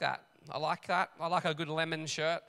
that. I like that. I like a good lemon shirt.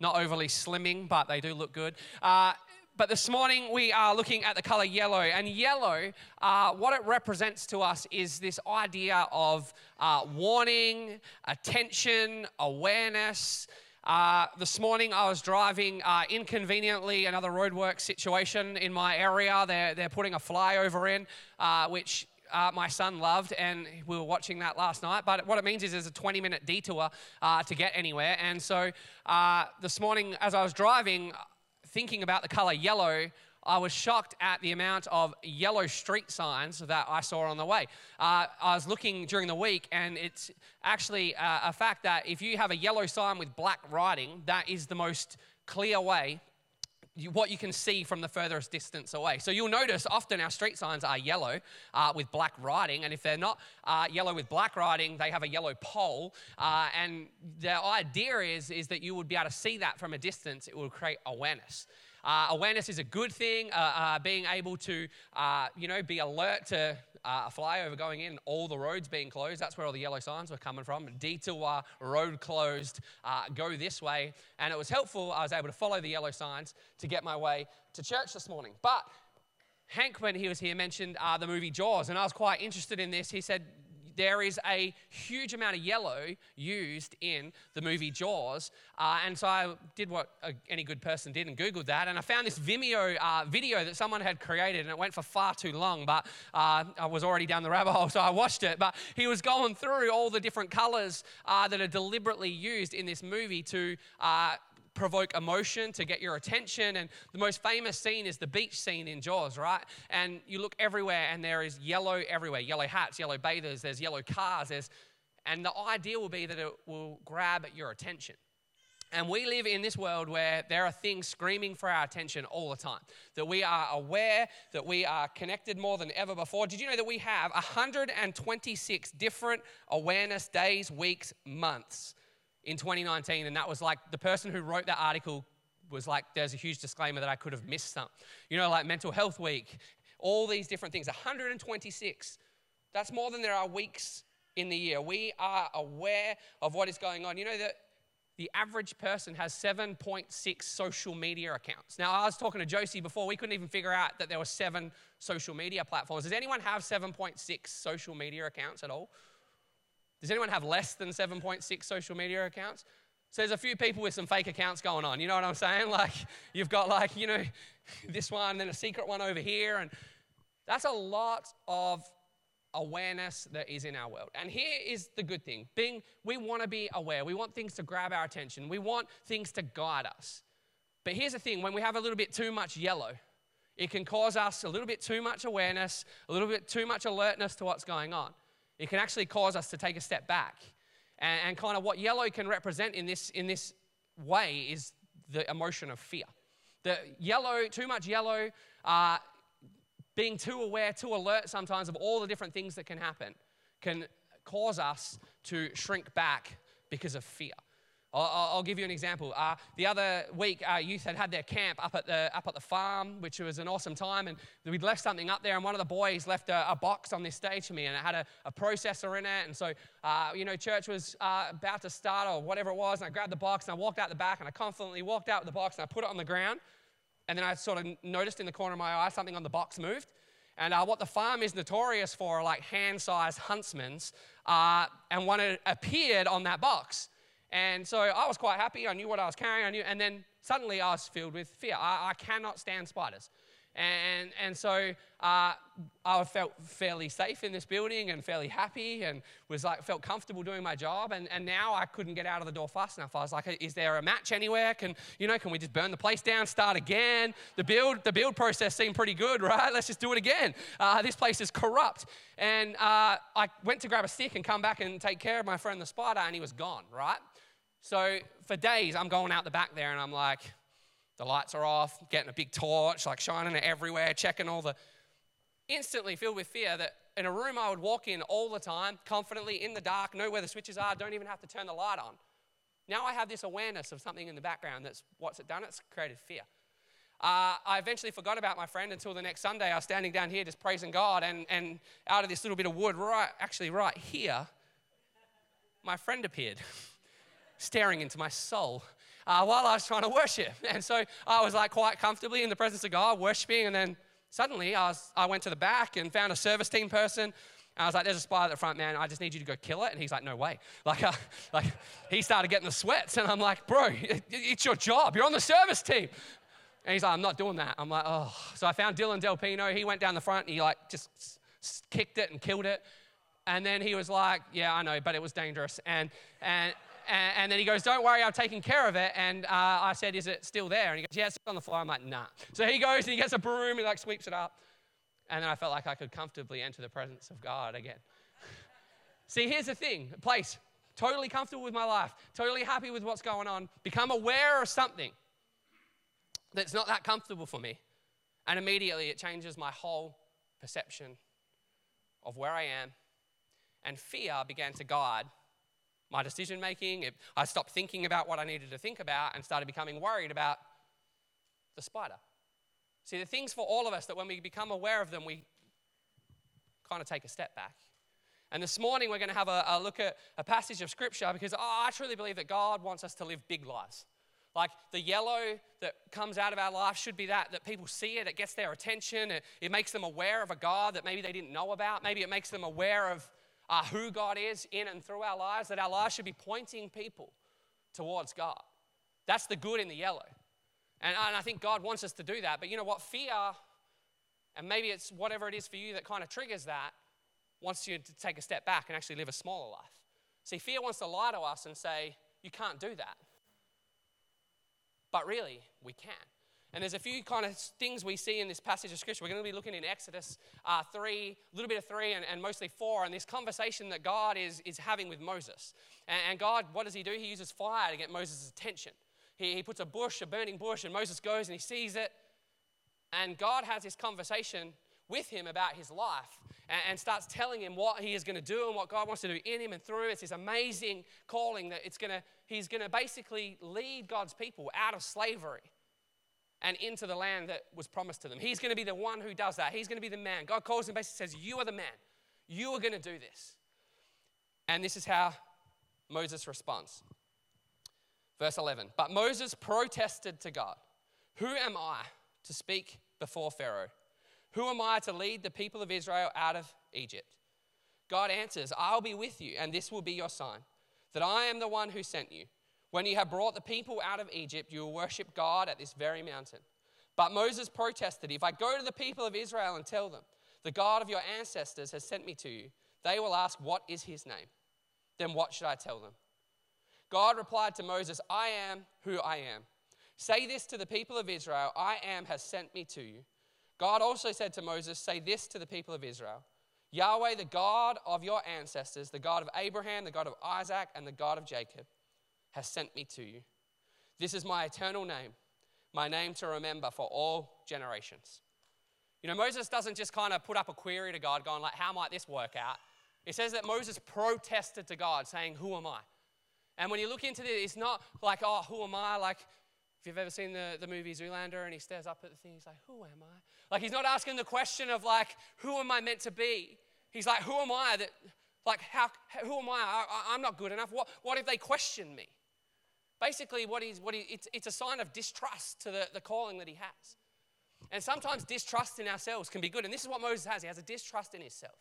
Not overly slimming, but they do look good. Uh, but this morning we are looking at the color yellow. And yellow, uh, what it represents to us is this idea of uh, warning, attention, awareness. Uh, this morning I was driving uh, inconveniently another roadwork situation in my area. They're, they're putting a flyover in, uh, which uh, my son loved, and we were watching that last night. But what it means is there's a 20 minute detour uh, to get anywhere. And so uh, this morning, as I was driving, thinking about the color yellow, I was shocked at the amount of yellow street signs that I saw on the way. Uh, I was looking during the week, and it's actually uh, a fact that if you have a yellow sign with black writing, that is the most clear way what you can see from the furthest distance away. So you'll notice often our street signs are yellow uh, with black writing, and if they're not uh, yellow with black writing, they have a yellow pole. Uh, and the idea is, is that you would be able to see that from a distance, it will create awareness. Uh, awareness is a good thing. Uh, uh, being able to, uh, you know, be alert to uh, a flyover going in, all the roads being closed. That's where all the yellow signs were coming from. Detour, road closed, uh, go this way. And it was helpful. I was able to follow the yellow signs to get my way to church this morning. But Hank, when he was here, mentioned the movie Jaws, and I was quite interested in this. He said, there is a huge amount of yellow used in the movie Jaws. Uh, and so I did what any good person did and Googled that. And I found this Vimeo uh, video that someone had created, and it went for far too long, but uh, I was already down the rabbit hole, so I watched it. But he was going through all the different colors uh, that are deliberately used in this movie to uh, provoke emotion, to get your attention. And the most famous scene is the beach scene in Jaws, right? And you look everywhere and there is yellow everywhere yellow hats, yellow bathers, there's yellow cars. There's, and the idea will be that it will grab your attention. And we live in this world where there are things screaming for our attention all the time. That we are aware, that we are connected more than ever before. Did you know that we have 126 different awareness days, weeks, months in 2019, and that was like the person who wrote that article was like, there's a huge disclaimer that I could have missed some. You know, like Mental Health Week, all these different things. 126. That's more than there are weeks in the year. We are aware of what is going on. You know that the average person has 7.6 social media accounts. Now, I was talking to Josie before, we couldn't even figure out that there were seven social media platforms. Does anyone have 7.6 social media accounts at all? Does anyone have less than 7.6 social media accounts? So there's a few people with some fake accounts going on. You know what I'm saying? Like you've got like, you know, this one, then a secret one over here. And that's a lot of awareness that is in our world. And here is the good thing. Being we want to be aware. We want things to grab our attention. We want things to guide us. But here's the thing, when we have a little bit too much yellow, it can cause us a little bit too much awareness, a little bit too much alertness to what's going on it can actually cause us to take a step back. And, and kind of what yellow can represent in this, in this way is the emotion of fear. The yellow, too much yellow, uh, being too aware, too alert sometimes of all the different things that can happen, can cause us to shrink back because of fear. I'll, I'll give you an example. Uh, the other week, uh, youth had had their camp up at, the, up at the farm, which was an awesome time. And we'd left something up there, and one of the boys left a, a box on this stage for me, and it had a, a processor in it. And so, uh, you know, church was uh, about to start or whatever it was, and I grabbed the box, and I walked out the back, and I confidently walked out with the box, and I put it on the ground. And then I sort of noticed in the corner of my eye something on the box moved. And uh, what the farm is notorious for are like hand sized huntsmen. Uh, and one appeared on that box. And so I was quite happy. I knew what I was carrying. I knew, and then suddenly I was filled with fear. I, I cannot stand spiders. And, and so uh, I felt fairly safe in this building and fairly happy and was like, felt comfortable doing my job. And, and now I couldn't get out of the door fast enough. I was like, is there a match anywhere? Can, you know, can we just burn the place down, start again? The build, the build process seemed pretty good, right? Let's just do it again. Uh, this place is corrupt. And uh, I went to grab a stick and come back and take care of my friend the spider, and he was gone, right? So for days, I'm going out the back there and I'm like, the lights are off, getting a big torch, like shining it everywhere, checking all the. Instantly filled with fear that in a room I would walk in all the time, confidently in the dark, know where the switches are, don't even have to turn the light on. Now I have this awareness of something in the background that's what's it done? It's created fear. Uh, I eventually forgot about my friend until the next Sunday. I was standing down here just praising God, and, and out of this little bit of wood, right, actually right here, my friend appeared. staring into my soul uh, while I was trying to worship. And so I was like quite comfortably in the presence of God, worshiping. And then suddenly I, was, I went to the back and found a service team person. I was like, there's a spider at the front, man. I just need you to go kill it. And he's like, no way. Like, uh, like he started getting the sweats. And I'm like, bro, it's your job. You're on the service team. And he's like, I'm not doing that. I'm like, oh. So I found Dylan Delpino. He went down the front and he like just kicked it and killed it. And then he was like, yeah, I know, but it was dangerous. And, and, and, and then he goes, don't worry, I'm taking care of it. And uh, I said, is it still there? And he goes, yeah, it's on the floor. I'm like, nah. So he goes and he gets a broom, he like sweeps it up. And then I felt like I could comfortably enter the presence of God again. See, here's the thing place, totally comfortable with my life, totally happy with what's going on, become aware of something that's not that comfortable for me. And immediately it changes my whole perception of where I am. And fear began to guide my decision making. I stopped thinking about what I needed to think about and started becoming worried about the spider. See, the things for all of us that when we become aware of them, we kind of take a step back. And this morning, we're going to have a, a look at a passage of scripture because oh, I truly believe that God wants us to live big lives. Like the yellow that comes out of our life should be that, that people see it, it gets their attention, it, it makes them aware of a God that maybe they didn't know about. Maybe it makes them aware of uh, who God is in and through our lives, that our lives should be pointing people towards God. That's the good in the yellow. And, and I think God wants us to do that. But you know what? Fear, and maybe it's whatever it is for you that kind of triggers that, wants you to take a step back and actually live a smaller life. See, fear wants to lie to us and say, you can't do that. But really, we can. And there's a few kind of things we see in this passage of Scripture. We're going to be looking in Exodus uh, 3, a little bit of 3, and, and, mostly 4, and this conversation that God is, is having with Moses. And, and God, what does he do? He uses fire to get Moses' attention. He, he puts a bush, a burning bush, and Moses goes and he sees it. And God has this conversation with him about his life and, and starts telling him what he is going to do and what God wants to do in him and through. Him. It's this amazing calling that it's going to, he's going to basically lead God's people out of slavery and into the land that was promised to them. He's going to be the one who does that. He's going to be the man. God calls him basically says, You are the man. You are going to do this. And this is how Moses responds. Verse 11 But Moses protested to God, Who am I to speak before Pharaoh? Who am I to lead the people of Israel out of Egypt? God answers, I'll be with you, and this will be your sign that I am the one who sent you. When you have brought the people out of Egypt, you will worship God at this very mountain. But Moses protested, If I go to the people of Israel and tell them, The God of your ancestors has sent me to you, they will ask, What is his name? Then what should I tell them? God replied to Moses, I am who I am. Say this to the people of Israel I am has sent me to you. God also said to Moses, Say this to the people of Israel Yahweh, the God of your ancestors, the God of Abraham, the God of Isaac, and the God of Jacob, has sent me to you. This is my eternal name, my name to remember for all generations. You know, Moses doesn't just kind of put up a query to God, going like, "How might this work out?" It says that Moses protested to God, saying, "Who am I?" And when you look into this, it's not like, "Oh, who am I?" Like, if you've ever seen the, the movie Zoolander and he stares up at the thing, he's like, Who am I? Like, he's not asking the question of, like, Who am I meant to be? He's like, Who am I that, like, how, who am I? I am not good enough. What, what if they question me? Basically, what he's, what he, it's, it's a sign of distrust to the, the calling that he has. And sometimes distrust in ourselves can be good. And this is what Moses has he has a distrust in himself.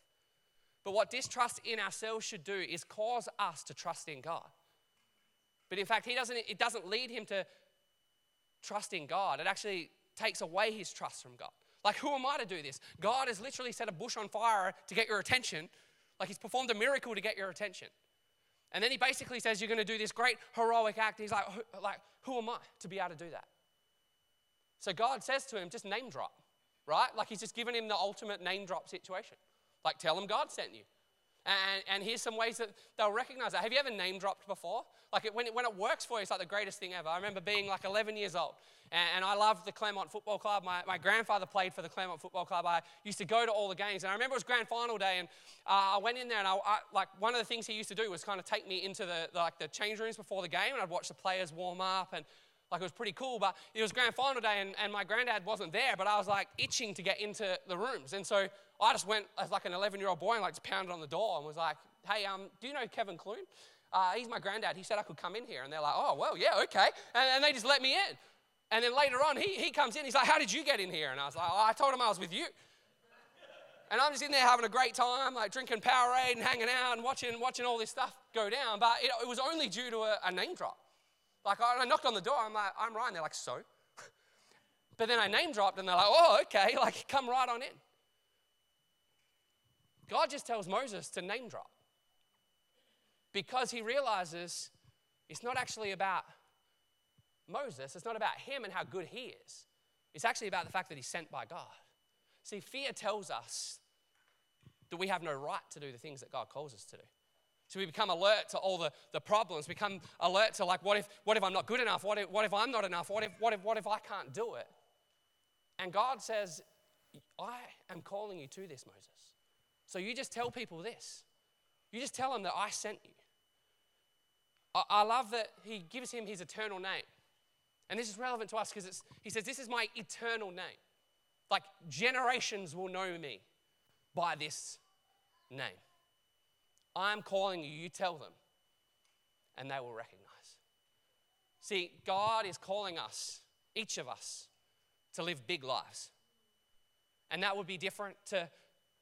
But what distrust in ourselves should do is cause us to trust in God. But in fact, he doesn't, it doesn't lead him to trust in God. It actually takes away his trust from God. Like, who am I to do this? God has literally set a bush on fire to get your attention. Like, he's performed a miracle to get your attention. And then he basically says, You're going to do this great heroic act. He's like, who, like, who am I to be able to do that? So God says to him, Just name drop, right? Like, he's just given him the ultimate name drop situation. Like, tell him God sent you. And, and here's some ways that they'll recognize that. Have you ever name dropped before? Like it, when, it, when it works for you, it's like the greatest thing ever. I remember being like 11 years old and, and I loved the Claremont Football Club. My, my grandfather played for the Claremont Football Club. I used to go to all the games. And I remember it was grand final day and uh, I went in there and I, I, like one of the things he used to do was kind of take me into the, the, like the change rooms before the game and I'd watch the players warm up and like it was pretty cool, but it was grand final day and, and my granddad wasn't there, but I was like itching to get into the rooms. And so I just went as like an 11 year old boy and like just pounded on the door and was like, hey, um, do you know Kevin Clune? uh, he's my granddad. He said I could come in here. And they're like, oh, well, yeah, okay. And, and they just let me in. And then later on, he, he comes in. He's like, how did you get in here? And I was like, oh, I told him I was with you. And I'm just in there having a great time, like drinking Powerade and hanging out and watching, watching all this stuff go down. But it, it was only due to a, a name drop. Like I, knocked on the door. I'm like, I'm Ryan. They're like, so? but then I name dropped and they're like, oh, okay. Like, come right on in. God just tells Moses to name drop because he realizes it's not actually about Moses, it's not about him and how good he is. It's actually about the fact that he's sent by God. See, fear tells us that we have no right to do the things that God calls us to do. So we become alert to all the, the problems, become alert to like, what if, what if I'm not good enough? What if, what if I'm not enough? What if, what, if, what if I can't do it? And God says, I am calling you to this, Moses. So you just tell people this. You just tell them that I sent you. I, I love that he gives him his eternal name. And this is relevant to us because he says, This is my eternal name. Like generations will know me by this name. I'm calling you, you tell them, and they will recognize. See, God is calling us, each of us, to live big lives. And that would be different to,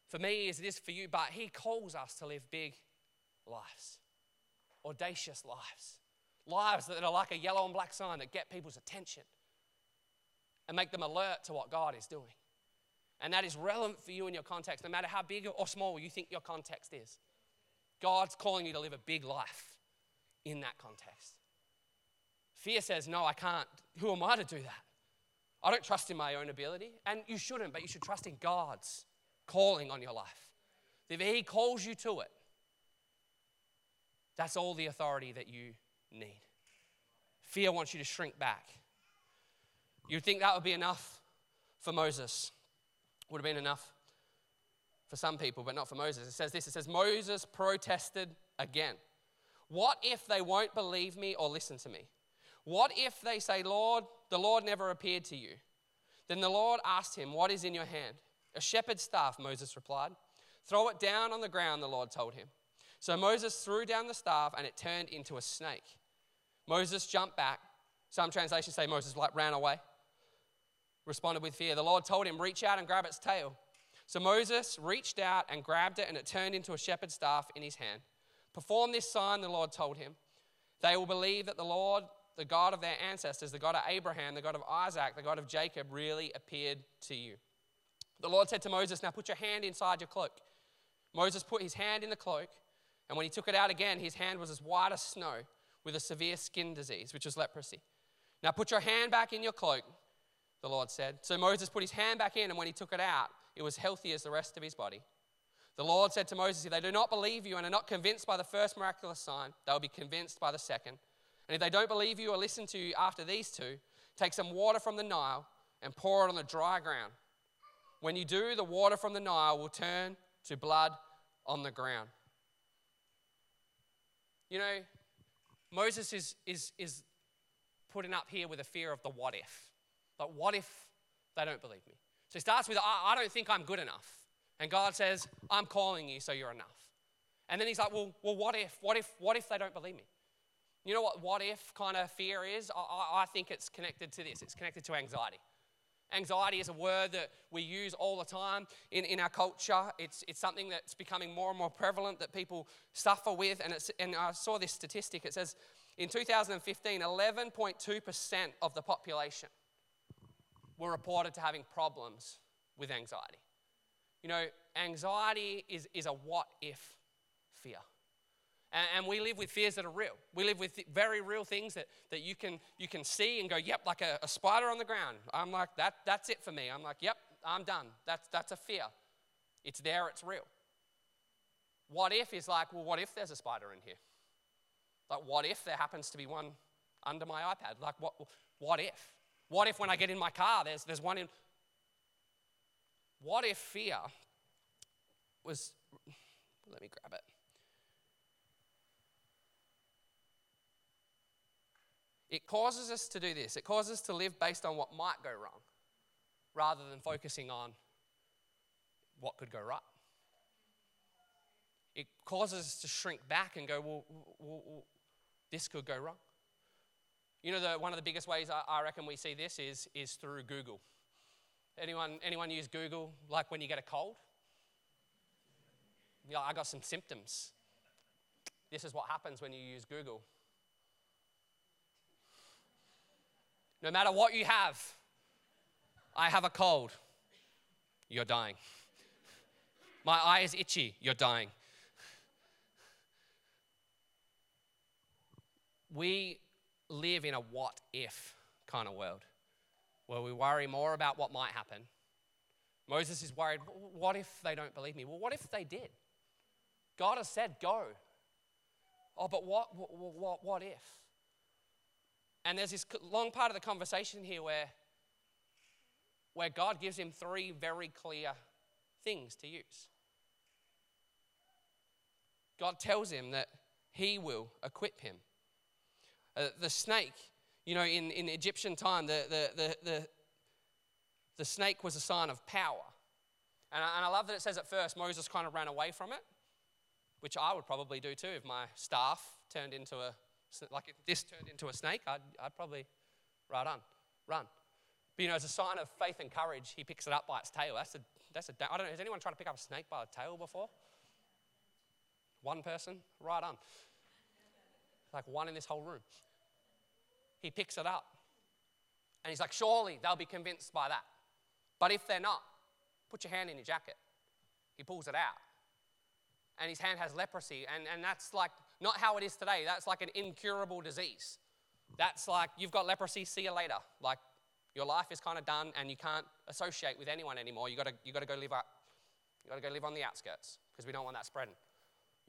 for me as it is for you, but He calls us to live big lives, audacious lives, lives that are like a yellow and black sign that get people's attention and make them alert to what God is doing. And that is relevant for you in your context, no matter how big or small you think your context is. God's calling you to live a big life in that context. Fear says, No, I can't. Who am I to do that? I don't trust in my own ability. And you shouldn't, but you should trust in God's calling on your life. If He calls you to it, that's all the authority that you need. Fear wants you to shrink back. You'd think that would be enough for Moses. Would have been enough for some people, but not for Moses. It says this it says, Moses protested again. What if they won't believe me or listen to me? What if they say, Lord, the Lord never appeared to you? Then the Lord asked him, What is in your hand? A shepherd's staff, Moses replied. Throw it down on the ground, the Lord told him. So Moses threw down the staff and it turned into a snake. Moses jumped back. Some translations say Moses like ran away, responded with fear. The Lord told him, Reach out and grab its tail. So Moses reached out and grabbed it, and it turned into a shepherd's staff in his hand. Perform this sign, the Lord told him. They will believe that the Lord, the God of their ancestors, the God of Abraham, the God of Isaac, the God of Jacob, really appeared to you. The Lord said to Moses, Now put your hand inside your cloak. Moses put his hand in the cloak, and when he took it out again, his hand was as white as snow with a severe skin disease, which was leprosy. Now put your hand back in your cloak, the Lord said. So Moses put his hand back in, and when he took it out, it was healthy as the rest of his body. The Lord said to Moses, If they do not believe you and are not convinced by the first miraculous sign, they will be convinced by the second. And if they don't believe you or listen to you after these two, take some water from the Nile and pour it on the dry ground. When you do, the water from the Nile will turn to blood on the ground. You know, Moses is, is, is putting up here with a fear of the what if. Like, what if they don't believe me? So he starts with, I, I don't think I'm good enough. And God says, I'm calling you, so you're enough. And then he's like, well, well what if? What if, what if they don't believe me? You know what what if kind of fear is? I, I think it's connected to this. It's connected to anxiety. Anxiety is a word that we use all the time in, in our culture. It's, it's something that's becoming more and more prevalent that people suffer with. And, it's, and I saw this statistic. It says in 2015, 11.2% of the population were reported to having problems with anxiety. You know, anxiety is, is a what if fear. And, and, we live with fears that are real. We live with very real things that, that you, can, you can see and go, yep, like a, a spider on the ground. I'm like, that, that's it for me. I'm like, yep, I'm done. That's, that's a fear. It's there, it's real. What if is like, well, what if there's a spider in here? Like, what if there happens to be one under my iPad? Like, what, what if? What if when I get in my car, there's, there's one in. What if fear was. Let me grab it. It causes us to do this. It causes us to live based on what might go wrong rather than focusing on what could go right. it causes us to shrink back and go, well, well, well this could go wrong. You know, the, one of the biggest ways I, I reckon we see this is, is through Google. Anyone, anyone use Google like when you get a cold? Yeah, I got some symptoms. This is what happens when you use Google. No matter what you have, I have a cold, you're dying. My eye is itchy, you're dying. We live in a what if kind of world where we worry more about what might happen. Moses is worried, what if they don't believe me? Well, what if they did? God has said, go. Oh, but what, what, what, what if? And there's this long part of the conversation here where, where God gives him three very clear things to use. God tells him that he will equip him. Uh, the snake, you know, in, in Egyptian time, the, the, the, the, the snake was a sign of power. And I, and I love that it says at first Moses kind of ran away from it, which I would probably do too if my staff turned into a, like if this turned into a snake, I'd, I'd probably, right on, run. But you know, as a sign of faith and courage, he picks it up by its tail. That's a, that's a, I don't know, has anyone tried to pick up a snake by the tail before? One person? Right on. Like one in this whole room he picks it up. And he's like, Surely they'll be convinced by that. But if they're not, put your hand in your jacket. He pulls it out. And his hand has leprosy. And, and that's like not how it is today. That's like an incurable disease. That's like, you've got leprosy, see you later. Like, your life is kind of done and you can't associate with anyone anymore. You've got to, you got to go live up. You've got to go live on the outskirts because we don't want that spreading.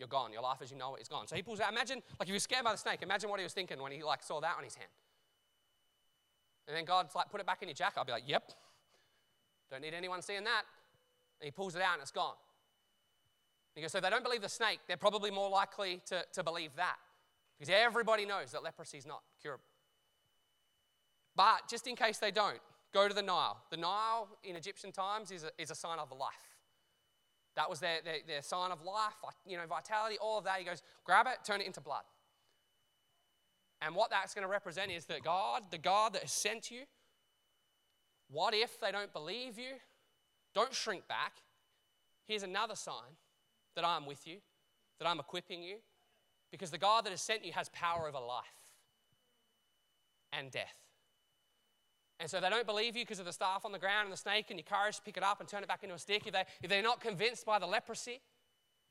You're gone. Your life as you know it is gone. So he pulls out. Imagine, like, if you were scared by the snake, imagine what he was thinking when he, like, saw that on his hand. And then God's like, put it back in your jacket. I'll be like, yep. Don't need anyone seeing that. And he pulls it out and it's gone. He goes, so if they don't believe the snake, they're probably more likely to, to believe that. Because everybody knows that leprosy is not curable. But just in case they don't, go to the Nile. The Nile in Egyptian times is a, is a sign of life. That was their, their, their sign of life, you know, vitality, all of that. He goes, grab it, turn it into blood. And what that's going to represent is that God, the God that has sent you, what if they don't believe you? Don't shrink back. Here's another sign that I'm with you, that I'm equipping you, because the God that has sent you has power over life and death. And so they don't believe you because of the staff on the ground and the snake and your courage to pick it up and turn it back into a stick. If, they, if they're not convinced by the leprosy,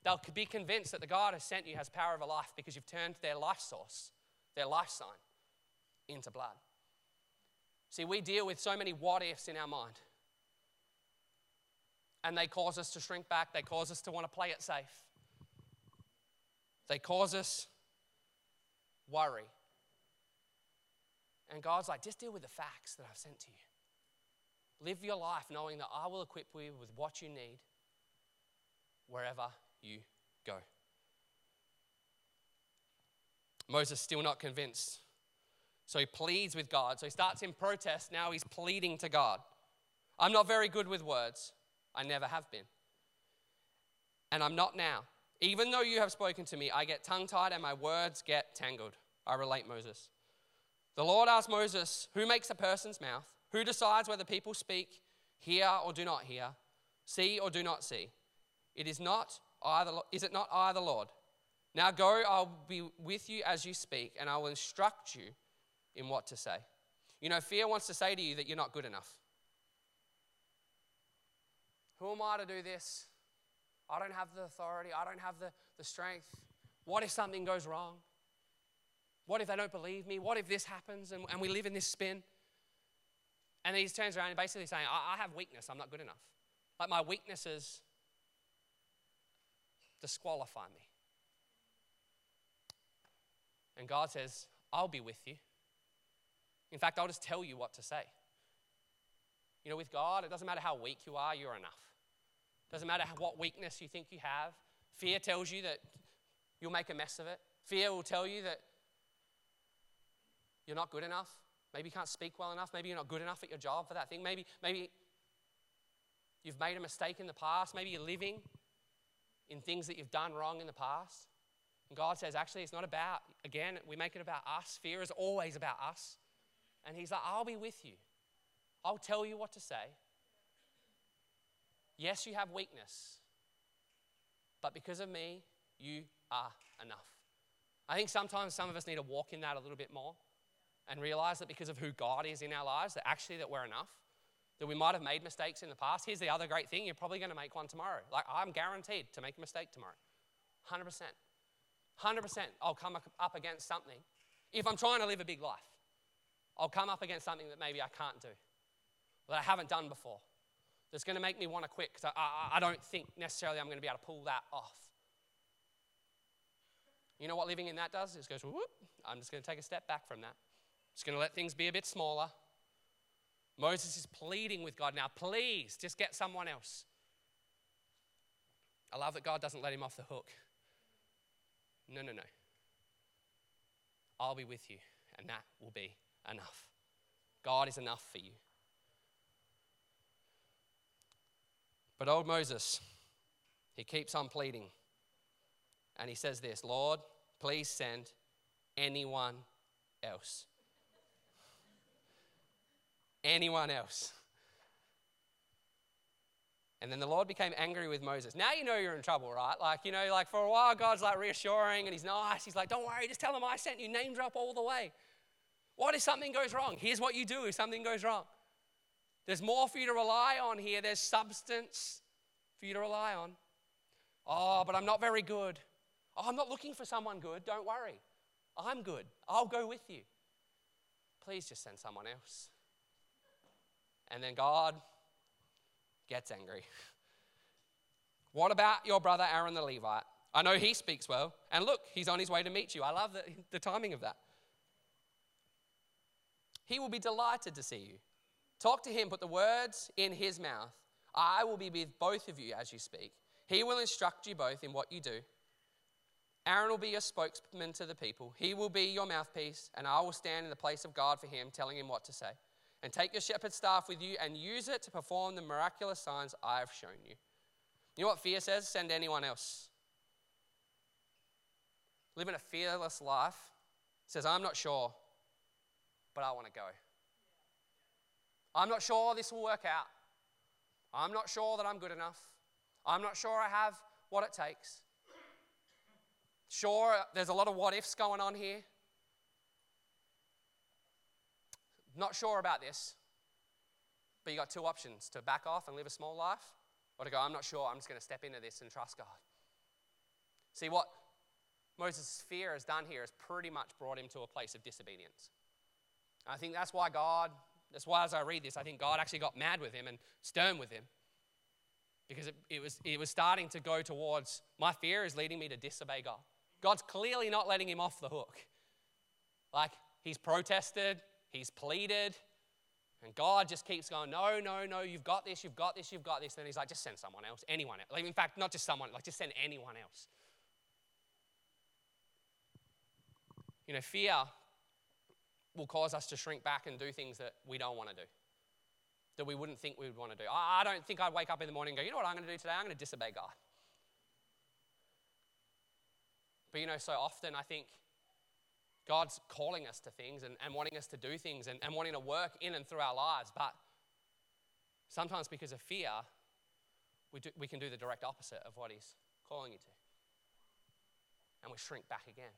they'll be convinced that the God has sent you has power over life because you've turned their life source their life sign, into blood. See, we deal with so many what ifs in our mind. And they cause us to shrink back, they cause us to want to play it safe. They cause us worry. And God's like, just deal with the facts that I've sent to you. Live your life knowing that I will equip you with what you need wherever you go. Moses is still not convinced. So he pleads with God. So he starts in protest. Now he's pleading to God. I'm not very good with words. I never have been. And I'm not now. Even though you have spoken to me, I get tongue tied and my words get tangled. I relate Moses. The Lord asked Moses, Who makes a person's mouth? Who decides whether people speak, hear or do not hear, see or do not see? It is not either, is it not I, the Lord? Now go, I'll be with you as you speak, and I will instruct you in what to say. You know, fear wants to say to you that you're not good enough. Who am I to do this? I don't have the authority, I don't have the, the strength. What if something goes wrong? What if they don't believe me? What if this happens and, and we live in this spin? And he turns around and basically saying, I, I have weakness, I'm not good enough. Like my weaknesses disqualify me. And God says, I'll be with you. In fact, I'll just tell you what to say. You know, with God, it doesn't matter how weak you are, you're enough. It doesn't matter what weakness you think you have. Fear tells you that you'll make a mess of it. Fear will tell you that you're not good enough. Maybe you can't speak well enough. Maybe you're not good enough at your job for that thing. Maybe, maybe you've made a mistake in the past. Maybe you're living in things that you've done wrong in the past. And God says, actually, it's not about, again, we make it about us. Fear is always about us. And He's like, I'll be with you. I'll tell you what to say. Yes, you have weakness, but because of me, you are enough. I think sometimes some of us need to walk in that a little bit more and realize that because of who God is in our lives, that actually that we're enough. That we might have made mistakes in the past. Here's the other great thing, you're probably going to make one tomorrow. Like I'm guaranteed to make a mistake tomorrow. 100%. 100% I'll come up against something. If I'm trying to live a big life, I'll come up against something that maybe I can't do, that I haven't done before, that's going to make me want to quit because I, I, I don't think necessarily I'm going to be able to pull that off. You know what living in that does? It goes, whoop, I'm just going to take a step back from that. Just going to let things be a bit smaller. Moses is pleading with God now, please just get someone else. I love that God doesn't let him off the hook. No, no, no. I'll be with you, and that will be enough. God is enough for you. But old Moses, he keeps on pleading. And he says this Lord, please send anyone else. Anyone else. And then the Lord became angry with Moses. Now you know you're in trouble, right? Like, you know, like for a while, God's like reassuring and he's nice. He's like, don't worry, just tell them I sent you, name drop all the way. What if something goes wrong? Here's what you do if something goes wrong. There's more for you to rely on here, there's substance for you to rely on. Oh, but I'm not very good. Oh, I'm not looking for someone good. Don't worry. I'm good. I'll go with you. Please just send someone else. And then God gets angry. What about your brother Aaron the Levite? I know he speaks well. And look, he's on his way to meet you. I love the, the timing of that. He will be delighted to see you. Talk to him, put the words in his mouth. I will be with both of you as you speak. He will instruct you both in what you do. Aaron will be your spokesman to the people. He will be your mouthpiece, and I will stand in the place of God for him, telling him what to say. And take your shepherd's staff with you and use it to perform the miraculous signs I have shown you. You know what fear says? Send anyone else. Living a fearless life says, I'm not sure, but I want to go. I'm not sure this will work out. I'm not sure that I'm good enough. I'm not sure I have what it takes. Sure, there's a lot of what ifs going on here. Not sure about this. But you got two options to back off and live a small life, or to go, I'm not sure, I'm just going to step into this and trust God. See, what Moses' fear has done here has pretty much brought him to a place of disobedience. I think that's why God, that's why as I read this, I think God actually got mad with him and stern with him. Because it, it, was, it was starting to go towards my fear is leading me to disobey God. God's clearly not letting him off the hook. Like, he's protested, he's pleaded, and God just keeps going, No, no, no, you've got this, you've got this, you've got this. And he's like, Just send someone else, anyone else. Like, in fact, not just someone, like, just send anyone else. You know, fear will cause us to shrink back and do things that we don't want to do, that we wouldn't think we would want to do. I don't think I'd wake up in the morning and go, You know what I'm going to do today? I'm going to disobey God. But you know, so often I think God's calling us to things and, and wanting us to do things and, and wanting to work in and through our lives. But sometimes because of fear, we, do, we can do the direct opposite of what He's calling you to. And we shrink back again.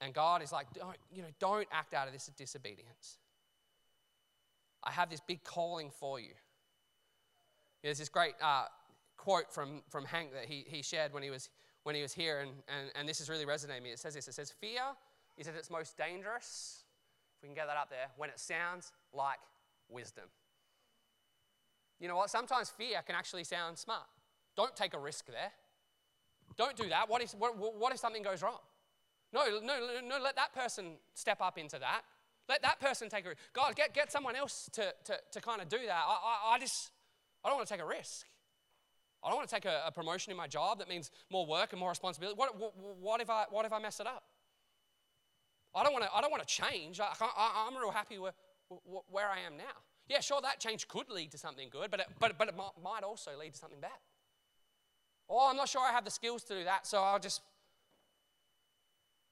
And God is like, don't, you know, don't act out of this disobedience. I have this big calling for you. There's this great uh, quote from, from Hank that he, he shared when he was, when he was here, and, and, and this is really resonated me. It says this it says, Fear is at its most dangerous, if we can get that up there, when it sounds like wisdom. You know what? Sometimes fear can actually sound smart. Don't take a risk there. Don't do that. What if, what, what if something goes wrong? No, no, no, let that person step up into that. Let that person take a risk. God, get, get someone else to, to, to kind of do that. I, I, I just, I don't want to take a risk. I don't want to take a, a, promotion in my job that means more work and more responsibility. What, what, what, if, I, what if I mess it up? I don't want to, I don't want to change. I, I, am real happy with, where I am now. Yeah, sure, that change could lead to something good, but it, but, but it might also lead to something bad. Oh, I'm not sure I have the skills to do that, so I'll just,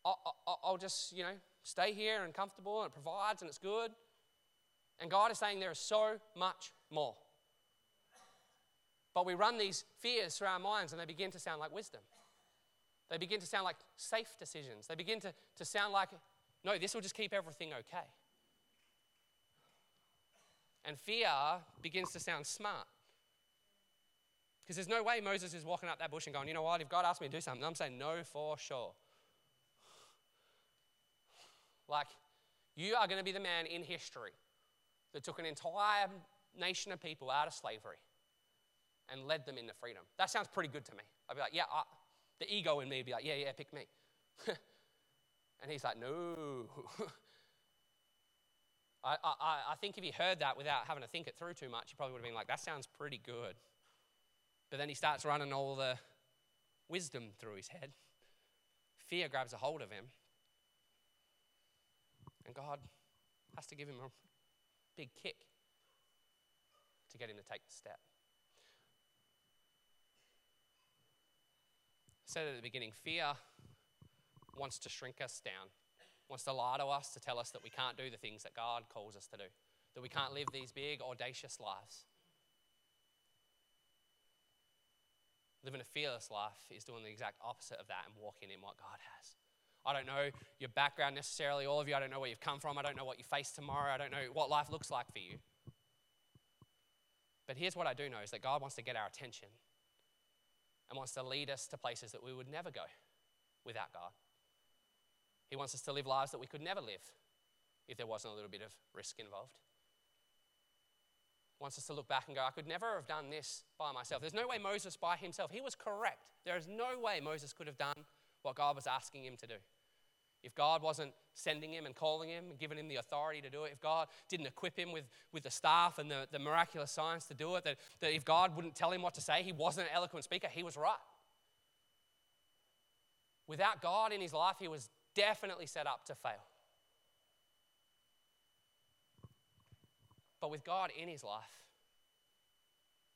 I'll, I'll just, you know, stay here and comfortable and it provides and it's good. And God is saying there is so much more. But we run these fears through our minds and they begin to sound like wisdom. They begin to sound like safe decisions. They begin to, to sound like, no, this will just keep everything okay. And fear begins to sound smart. Because there's no way Moses is walking up that bush and going, you know what, if God asked me to do something, I'm saying no for sure. Like, you are going to be the man in history that took an entire nation of people out of slavery and led them into freedom. That sounds pretty good to me. I'd be like, yeah, I, the ego in me would be like, yeah, yeah, pick me. and he's like, no. I, I, I think if he heard that without having to think it through too much, he probably would have been like, that sounds pretty good. But then he starts running all the wisdom through his head. Fear grabs a hold of him. And God has to give him a big kick to get him to take the step. Said at the beginning, fear wants to shrink us down, wants to lie to us, to tell us that we can't do the things that God calls us to do, that we can't live these big, audacious lives. Living a fearless life is doing the exact opposite of that and walking in what God has. I don't know your background necessarily, all of you. I don't know where you've come from. I don't know what you face tomorrow. I don't know what life looks like for you. But here's what I do know is that God wants to get our attention and wants to lead us to places that we would never go without God. He wants us to live lives that we could never live if there wasn't a little bit of risk involved. Wants us to look back and go, I could never have done this by myself. There's no way Moses by himself, he was correct. There is no way Moses could have done what God was asking him to do. If God wasn't sending him and calling him and giving him the authority to do it, if God didn't equip him with, with the staff and the, the miraculous science to do it, that, that if God wouldn't tell him what to say, he wasn't an eloquent speaker, he was right. Without God in his life, he was definitely set up to fail. But with God in his life,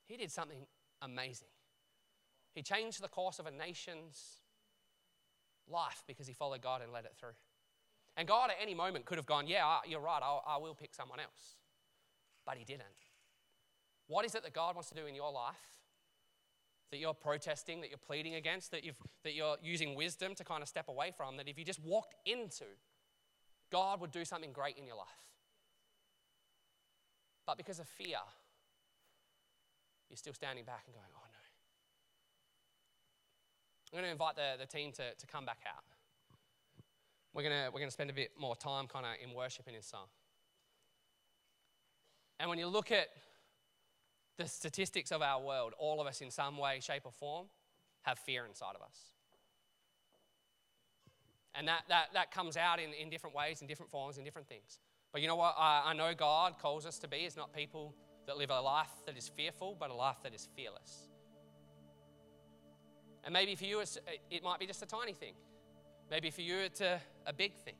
he did something amazing. He changed the course of a nation's life because he followed God and led it through. And God at any moment could have gone, Yeah, you're right, I'll, I will pick someone else. But he didn't. What is it that God wants to do in your life that you're protesting, that you're pleading against, that, you've, that you're using wisdom to kind of step away from, that if you just walked into, God would do something great in your life? But because of fear, you're still standing back and going, Oh, I'm going to invite the, the team to, to come back out. We're going to, we're going to spend a bit more time kind of in worship and in song. And when you look at the statistics of our world, all of us in some way, shape, or form have fear inside of us. And that, that, that comes out in, in different ways, in different forms, in different things. But you know what? I, I know God calls us to be is not people that live a life that is fearful, but a life that is fearless. And maybe for you, it might be just a tiny thing. Maybe for you, it's a, a big thing.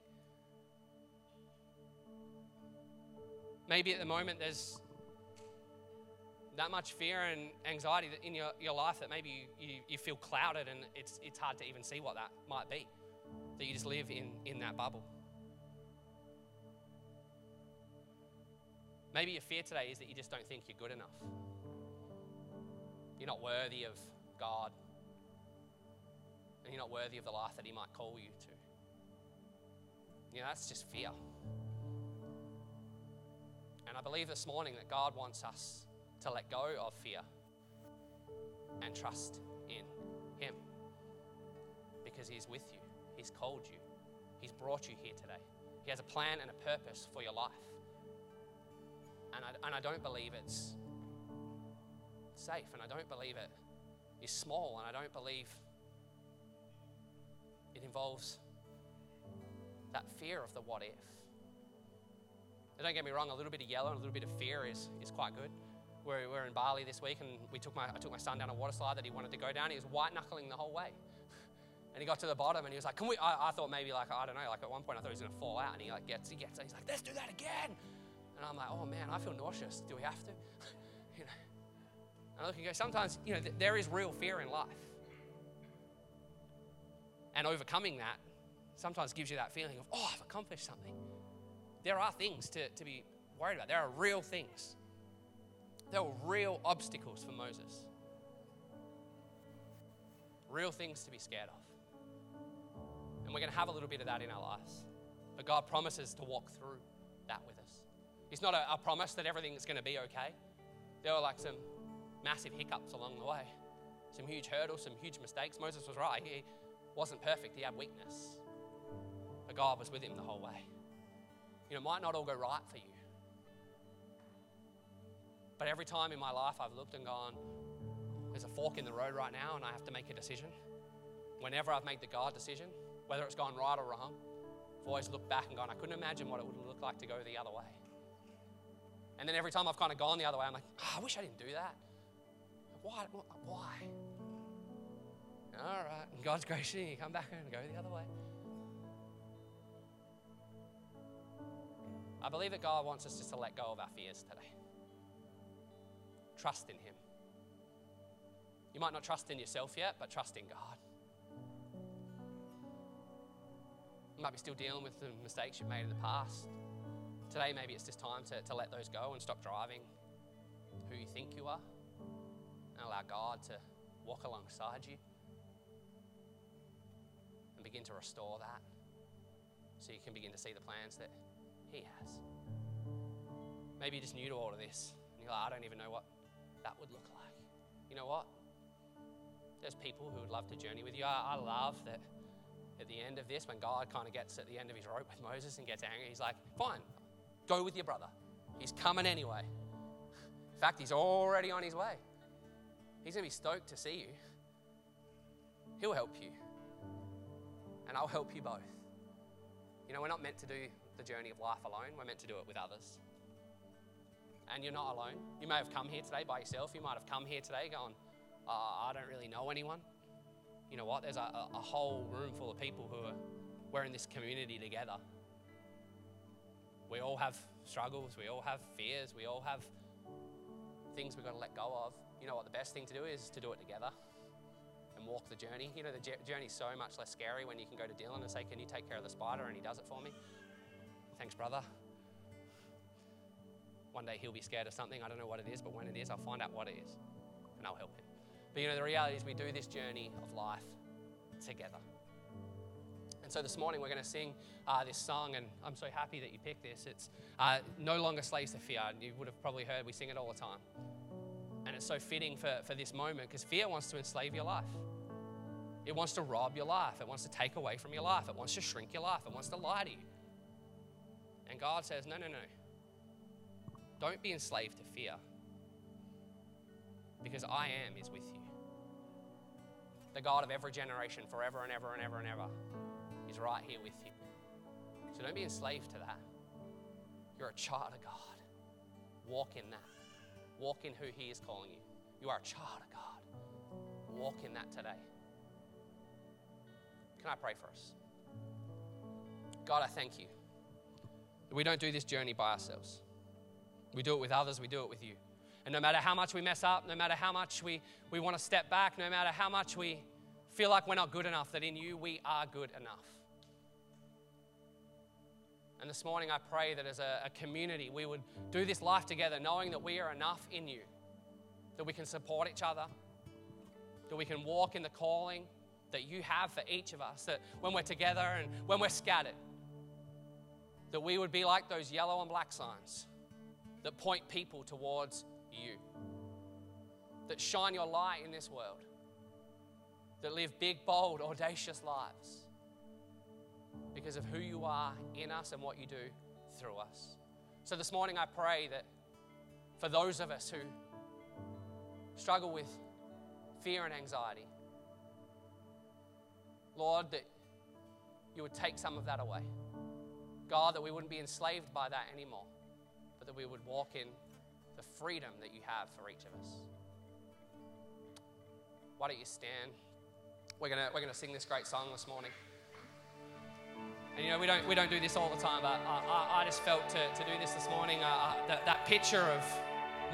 Maybe at the moment there's that much fear and anxiety in your, your life that maybe you, you, you feel clouded and it's, it's hard to even see what that might be. That you just live in, in that bubble. Maybe your fear today is that you just don't think you're good enough. You're not worthy of God and you're not worthy of the life that He might call you to. You know, that's just fear. And I believe this morning that God wants us to let go of fear and trust in Him because He's with you, He's called you, He's brought you here today. He has a plan and a purpose for your life. And I, and I don't believe it's safe, and I don't believe it is small, and I don't believe it involves that fear of the what if. Don't get me wrong, a little bit of yellow and a little bit of fear is, is quite good. We're, we're in Bali this week and we took my, I took my son down a water slide that he wanted to go down. He was white knuckling the whole way. And he got to the bottom and he was like, Can we? I, I thought maybe, like, I don't know, like at one point I thought he was going to fall out. And he like gets, he gets, he's like, Let's do that again. And I'm like, oh man, I feel nauseous. Do we have to? you know. And I look and go, sometimes, you know, th- there is real fear in life. And overcoming that sometimes gives you that feeling of, oh, I've accomplished something. There are things to, to be worried about. There are real things. There were real obstacles for Moses. Real things to be scared of. And we're going to have a little bit of that in our lives. But God promises to walk through that with us. It's not a, a promise that everything's going to be okay. There were like some massive hiccups along the way, some huge hurdles, some huge mistakes. Moses was right. He wasn't perfect, he had weakness. But God was with him the whole way. You know, it might not all go right for you. But every time in my life I've looked and gone, there's a fork in the road right now and I have to make a decision. Whenever I've made the God decision, whether it's gone right or wrong, I've always looked back and gone, I couldn't imagine what it would look like to go the other way. And then every time I've kind of gone the other way, I'm like, oh, I wish I didn't do that. Why? Why? All right. And God's gracious, you come back and go the other way. I believe that God wants us just to let go of our fears today. Trust in Him. You might not trust in yourself yet, but trust in God. You might be still dealing with the mistakes you've made in the past. Today, maybe it's just time to, to let those go and stop driving who you think you are and allow God to walk alongside you and begin to restore that so you can begin to see the plans that He has. Maybe you're just new to all of this and you're like, I don't even know what that would look like. You know what? There's people who would love to journey with you. I, I love that at the end of this, when God kind of gets at the end of his rope with Moses and gets angry, he's like, Fine, go with your brother. He's coming anyway. In fact, he's already on his way. He's going to be stoked to see you. He'll help you. And I'll help you both. You know, we're not meant to do the journey of life alone, we're meant to do it with others. And you're not alone. You may have come here today by yourself. You might have come here today going, oh, I don't really know anyone you know what? There's a, a whole room full of people who are, we're in this community together. We all have struggles, we all have fears, we all have things we've got to let go of. You know what? The best thing to do is to do it together and walk the journey. You know, the journey's so much less scary when you can go to Dylan and say, Can you take care of the spider? And he does it for me. Thanks, brother. One day he'll be scared of something. I don't know what it is, but when it is, I'll find out what it is and I'll help him. But you know, the reality is we do this journey of life together. And so this morning we're going to sing uh, this song, and I'm so happy that you picked this. It's uh, No Longer Slaves to Fear. You would have probably heard we sing it all the time. And it's so fitting for, for this moment because fear wants to enslave your life. It wants to rob your life. It wants to take away from your life. It wants to shrink your life. It wants to lie to you. And God says, No, no, no. Don't be enslaved to fear because I am is with you the God of every generation, forever and ever and ever and ever, is right here with you. So don't be enslaved to that. You're a child of God. Walk in that. Walk in who He is calling you. You are a child of God. Walk in that today. Can I pray for us? God, I thank you we don't do this journey by ourselves. We do it with others, we do it with you. And no matter how much we mess up, no matter how much we, we want to step back, no matter how much we feel like we're not good enough, that in you we are good enough. And this morning I pray that as a, a community we would do this life together knowing that we are enough in you, that we can support each other, that we can walk in the calling that you have for each of us, that when we're together and when we're scattered, that we would be like those yellow and black signs that point people towards you, that shine your light in this world, that live big, bold, audacious lives because of who you are in us and what you do through us. So this morning, I pray that for those of us who struggle with fear and anxiety, Lord, that you would take some of that away. God, that we wouldn't be enslaved by that anymore, but that we would walk in the freedom that you have for each of us. Why don't you stand? We're going we're to sing this great song this morning. And you know, we don't, we don't do this all the time, but I, I, I just felt to, to do this this morning. Uh, uh, that, that picture of